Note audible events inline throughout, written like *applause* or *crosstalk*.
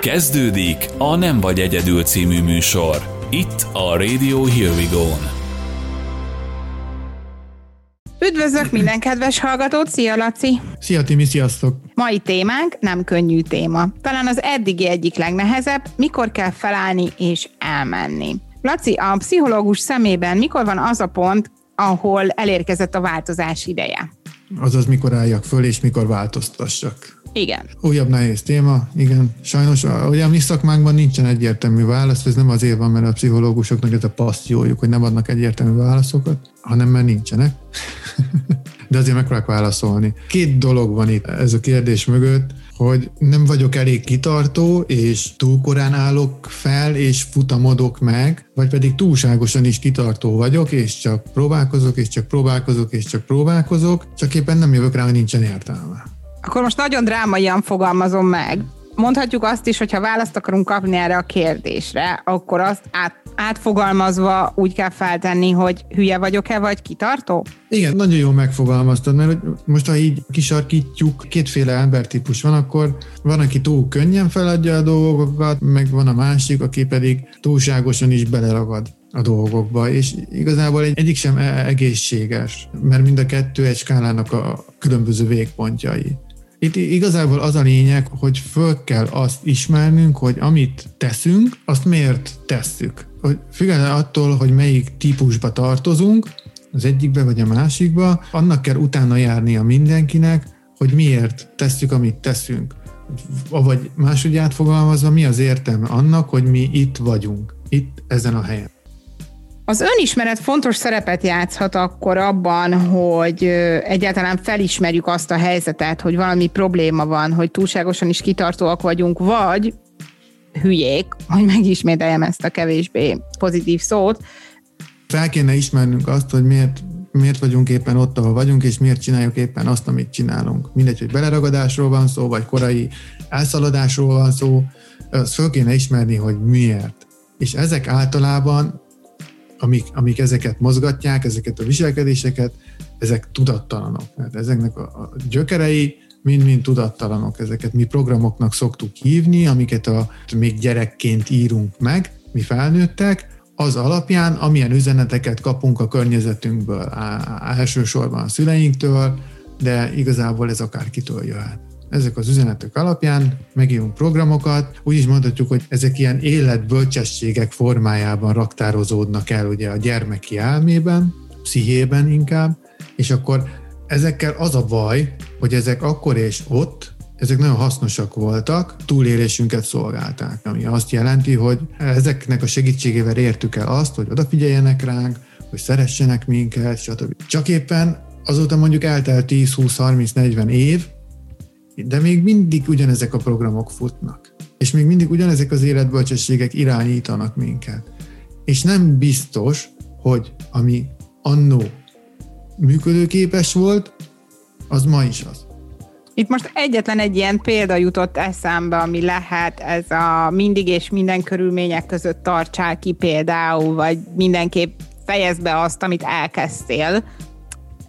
Kezdődik a Nem vagy egyedül című műsor. Itt a Radio Here We Go-n. Üdvözlök minden kedves hallgatót, szia Laci! Szia Timi, sziasztok! Mai témánk nem könnyű téma. Talán az eddigi egyik legnehezebb, mikor kell felállni és elmenni. Laci, a pszichológus szemében mikor van az a pont, ahol elérkezett a változás ideje? Azaz, mikor álljak föl, és mikor változtassak. Igen. Újabb nehéz téma, igen. Sajnos ugye a mi szakmánkban nincsen egyértelmű válasz, ez nem azért van, mert a pszichológusoknak ez a passziójuk, hogy nem adnak egyértelmű válaszokat, hanem mert nincsenek. *laughs* De azért megpróbálok válaszolni. Két dolog van itt ez a kérdés mögött, hogy nem vagyok elég kitartó, és túl korán állok fel, és futamodok meg, vagy pedig túlságosan is kitartó vagyok, és csak próbálkozok, és csak próbálkozok, és csak próbálkozok, csak éppen nem jövök rá, hogy nincsen értelme. Akkor most nagyon drámaian fogalmazom meg. Mondhatjuk azt is, hogy ha választ akarunk kapni erre a kérdésre, akkor azt át, átfogalmazva úgy kell feltenni, hogy hülye vagyok-e, vagy kitartó? Igen, nagyon jól megfogalmaztad, mert most ha így kisarkítjuk, kétféle embertípus van, akkor van, aki túl könnyen feladja a dolgokat, meg van a másik, aki pedig túlságosan is beleragad a dolgokba, és igazából egy, egyik sem e- egészséges, mert mind a kettő egy skálának a különböző végpontjai. Itt igazából az a lényeg, hogy föl kell azt ismernünk, hogy amit teszünk, azt miért tesszük. Hogy függetlenül attól, hogy melyik típusba tartozunk, az egyikbe vagy a másikba, annak kell utána járnia mindenkinek, hogy miért tesszük, amit teszünk. Vagy máshogy átfogalmazva, mi az értelme annak, hogy mi itt vagyunk, itt ezen a helyen. Az önismeret fontos szerepet játszhat akkor abban, hogy egyáltalán felismerjük azt a helyzetet, hogy valami probléma van, hogy túlságosan is kitartóak vagyunk, vagy hülyék, hogy megismételjem ezt a kevésbé pozitív szót. Fel kéne ismernünk azt, hogy miért, miért vagyunk éppen ott, ahol vagyunk, és miért csináljuk éppen azt, amit csinálunk. Mindegy, hogy beleragadásról van szó, vagy korai elszaladásról van szó, azt fel kéne ismerni, hogy miért. És ezek általában amik, amik ezeket mozgatják, ezeket a viselkedéseket, ezek tudattalanok. Tehát ezeknek a, a gyökerei mind-mind tudattalanok. Ezeket mi programoknak szoktuk hívni, amiket a, még gyerekként írunk meg, mi felnőttek, az alapján, amilyen üzeneteket kapunk a környezetünkből, á, elsősorban a szüleinktől, de igazából ez akárkitől jöhet ezek az üzenetek alapján megírunk programokat, úgy is mondhatjuk, hogy ezek ilyen életbölcsességek formájában raktározódnak el ugye a gyermeki elmében, pszichében inkább, és akkor ezekkel az a baj, hogy ezek akkor és ott, ezek nagyon hasznosak voltak, túlélésünket szolgálták, ami azt jelenti, hogy ezeknek a segítségével értük el azt, hogy odafigyeljenek ránk, hogy szeressenek minket, stb. Csak éppen azóta mondjuk eltelt 10, 20, 30, 40 év, de még mindig ugyanezek a programok futnak. És még mindig ugyanezek az életbölcsességek irányítanak minket. És nem biztos, hogy ami annó működőképes volt, az ma is az. Itt most egyetlen egy ilyen példa jutott eszembe, ami lehet ez a mindig és minden körülmények között tartsál ki például, vagy mindenképp fejezd be azt, amit elkezdtél.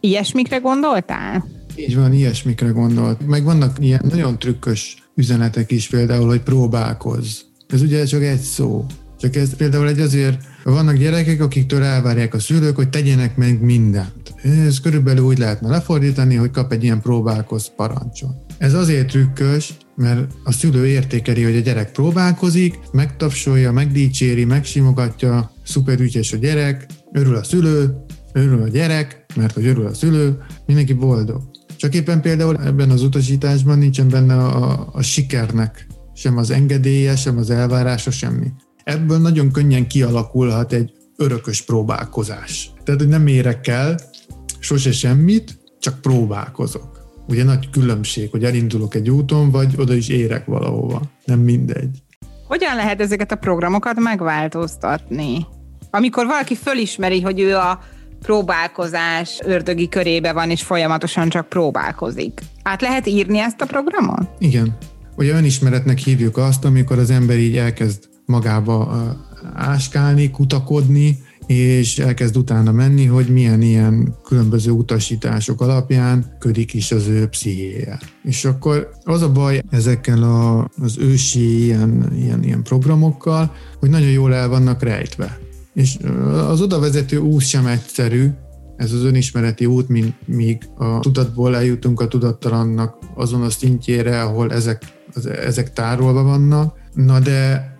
Ilyesmikre gondoltál? Így van, ilyesmikre gondolt. Meg vannak ilyen nagyon trükkös üzenetek is, például, hogy próbálkozz. Ez ugye csak egy szó. Csak ez például egy azért, vannak gyerekek, akiktől elvárják a szülők, hogy tegyenek meg mindent. Ez körülbelül úgy lehetne lefordítani, hogy kap egy ilyen próbálkoz parancsot. Ez azért trükkös, mert a szülő értékeli, hogy a gyerek próbálkozik, megtapsolja, megdicséri, megsimogatja, szuper ügyes a gyerek, örül a szülő, örül a gyerek, mert hogy örül a szülő, mindenki boldog. Csak éppen például ebben az utasításban nincsen benne a, a sikernek sem az engedélye, sem az elvárása, semmi. Ebből nagyon könnyen kialakulhat egy örökös próbálkozás. Tehát, hogy nem érek el sose semmit, csak próbálkozok. Ugye nagy különbség, hogy elindulok egy úton, vagy oda is érek valahova. Nem mindegy. Hogyan lehet ezeket a programokat megváltoztatni? Amikor valaki fölismeri, hogy ő a próbálkozás ördögi körébe van, és folyamatosan csak próbálkozik. Át lehet írni ezt a programot? Igen. Ugye önismeretnek hívjuk azt, amikor az ember így elkezd magába áskálni, kutakodni, és elkezd utána menni, hogy milyen ilyen különböző utasítások alapján ködik is az ő pszichéje. És akkor az a baj ezekkel a, az ősi ilyen, ilyen, ilyen programokkal, hogy nagyon jól el vannak rejtve. És az oda vezető út sem egyszerű, ez az önismereti út, mint míg a tudatból eljutunk a tudattalannak azon a szintjére, ahol ezek, az, ezek tárolva vannak. Na de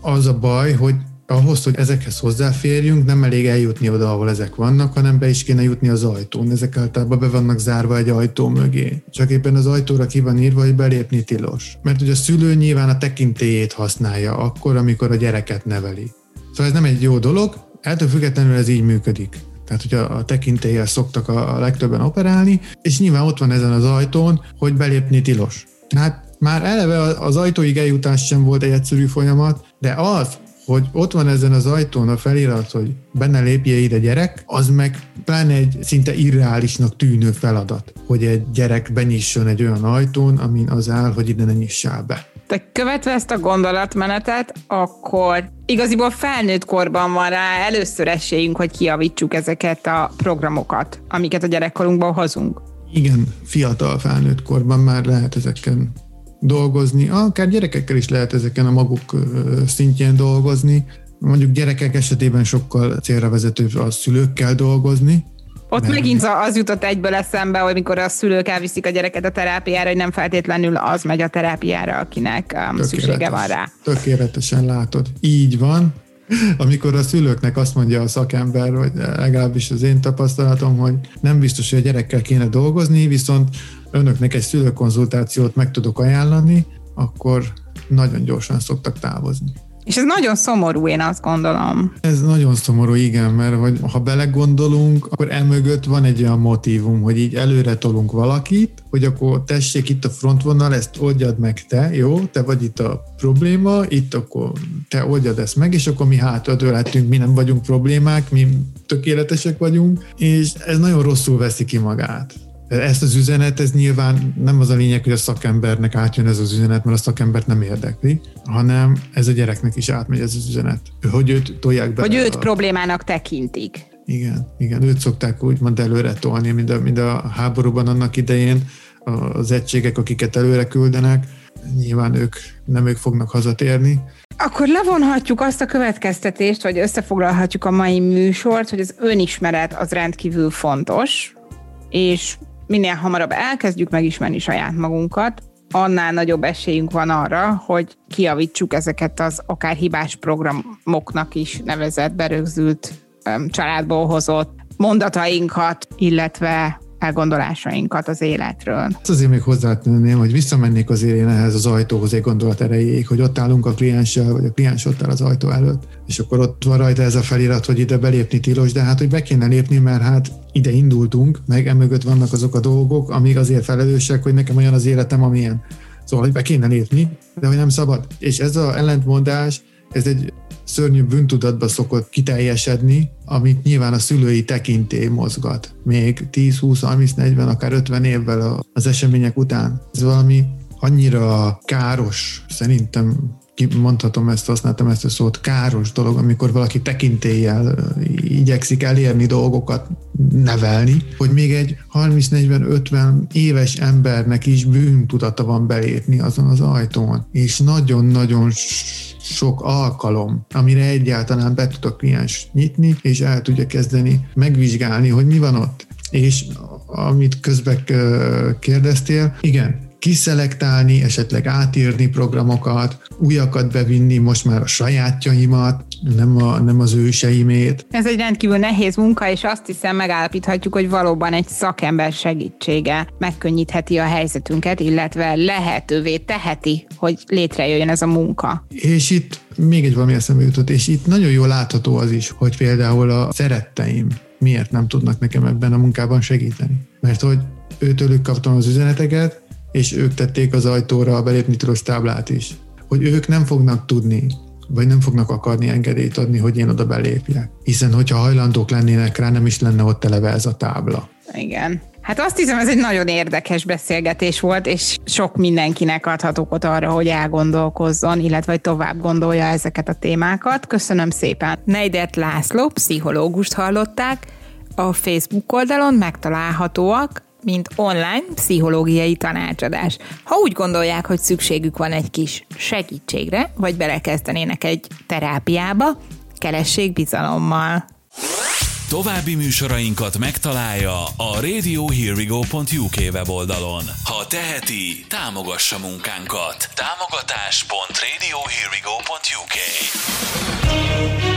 az a baj, hogy ahhoz, hogy ezekhez hozzáférjünk, nem elég eljutni oda, ahol ezek vannak, hanem be is kéne jutni az ajtón. Ezek általában be vannak zárva egy ajtó mögé. Csak éppen az ajtóra ki van írva, hogy belépni tilos. Mert hogy a szülő nyilván a tekintélyét használja akkor, amikor a gyereket neveli. Szóval ez nem egy jó dolog, ettől függetlenül ez így működik. Tehát, hogy a, a tekintélyel szoktak a, legtöbben operálni, és nyilván ott van ezen az ajtón, hogy belépni tilos. Tehát már eleve az ajtóig eljutás sem volt egy egyszerű folyamat, de az, hogy ott van ezen az ajtón a felirat, hogy benne lépje ide gyerek, az meg pláne egy szinte irreálisnak tűnő feladat, hogy egy gyerek benyisson egy olyan ajtón, amin az áll, hogy ide ne nyissál be. Te követve ezt a gondolatmenetet, akkor igaziból felnőtt korban van rá először esélyünk, hogy kiavítsuk ezeket a programokat, amiket a gyerekkorunkban hozunk. Igen, fiatal felnőtt korban már lehet ezeken dolgozni, akár gyerekekkel is lehet ezeken a maguk szintjén dolgozni. Mondjuk gyerekek esetében sokkal célra vezetőbb a szülőkkel dolgozni, ott nem. megint az jutott egyből eszembe, hogy mikor a szülők elviszik a gyereket a terápiára, hogy nem feltétlenül az megy a terápiára, akinek um, szüksége van rá. Tökéletesen látod. Így van. Amikor a szülőknek azt mondja a szakember, vagy legalábbis az én tapasztalatom, hogy nem biztos, hogy a gyerekkel kéne dolgozni, viszont önöknek egy szülőkonzultációt meg tudok ajánlani, akkor nagyon gyorsan szoktak távozni. És ez nagyon szomorú, én azt gondolom. Ez nagyon szomorú, igen, mert hogy ha belegondolunk, akkor emögött van egy olyan motivum, hogy így előre tolunk valakit, hogy akkor tessék itt a frontvonal, ezt oldjad meg te, jó? Te vagy itt a probléma, itt akkor te oldjad ezt meg, és akkor mi hátra lehetünk, mi nem vagyunk problémák, mi tökéletesek vagyunk, és ez nagyon rosszul veszi ki magát. Ezt az üzenet, ez nyilván nem az a lényeg, hogy a szakembernek átjön ez az üzenet, mert a szakembert nem érdekli, hanem ez a gyereknek is átmegy ez az üzenet. Hogy őt tolják be. Hogy őt a... problémának tekintik. Igen, igen, őt szokták úgymond előre tolni, mint a, mint a háborúban annak idején az egységek, akiket előre küldenek, nyilván ők nem ők fognak hazatérni. Akkor levonhatjuk azt a következtetést, vagy összefoglalhatjuk a mai műsort, hogy az önismeret az rendkívül fontos, és minél hamarabb elkezdjük megismerni saját magunkat, annál nagyobb esélyünk van arra, hogy kiavítsuk ezeket az akár hibás programoknak is nevezett, berögzült, családból hozott mondatainkat, illetve elgondolásainkat az életről. Azt azért még hozzátenném, hogy visszamennék azért én ehhez az ajtóhoz egy gondolat erejéig, hogy ott állunk a klienssel, vagy a kliens ott áll az ajtó előtt, és akkor ott van rajta ez a felirat, hogy ide belépni tilos, de hát, hogy be kéne lépni, mert hát ide indultunk, meg emögött vannak azok a dolgok, amik azért felelősek, hogy nekem olyan az életem, amilyen. Szóval, hogy be kéne lépni, de hogy nem szabad. És ez az ellentmondás, ez egy szörnyű bűntudatba szokott kiteljesedni, amit nyilván a szülői tekintély mozgat. Még 10, 20, 30, 40, akár 50 évvel az események után. Ez valami annyira káros, szerintem mondhatom ezt, használtam ezt a szót, káros dolog, amikor valaki tekintéllyel igyekszik elérni dolgokat, nevelni, hogy még egy 30-40-50 éves embernek is bűntudata van belépni azon az ajtón. És nagyon-nagyon sok alkalom, amire egyáltalán be tud a kliens nyitni, és el tudja kezdeni megvizsgálni, hogy mi van ott. És amit közben kérdeztél, igen, kiszelektálni, esetleg átírni programokat, újakat bevinni, most már a sajátjaimat, nem, a, nem az őseimét. Ez egy rendkívül nehéz munka, és azt hiszem megállapíthatjuk, hogy valóban egy szakember segítsége megkönnyítheti a helyzetünket, illetve lehetővé teheti, hogy létrejöjjön ez a munka. És itt még egy valami eszembe jutott, és itt nagyon jól látható az is, hogy például a szeretteim miért nem tudnak nekem ebben a munkában segíteni. Mert hogy őtőlük kaptam az üzeneteket, és ők tették az ajtóra a belépni tilos táblát is. Hogy ők nem fognak tudni, vagy nem fognak akarni engedélyt adni, hogy én oda belépjek. Hiszen, hogyha hajlandók lennének rá, nem is lenne ott eleve ez a tábla. Igen. Hát azt hiszem, ez egy nagyon érdekes beszélgetés volt, és sok mindenkinek adhat okot arra, hogy elgondolkozzon, illetve hogy tovább gondolja ezeket a témákat. Köszönöm szépen. Neidert László, pszichológust hallották, a Facebook oldalon megtalálhatóak, mint online pszichológiai tanácsadás. Ha úgy gondolják, hogy szükségük van egy kis segítségre, vagy belekezdenének egy terápiába, keressék bizalommal. További műsorainkat megtalálja a radiohearwego.uk weboldalon. Ha teheti, támogassa munkánkat. Támogatás.radiohearwego.uk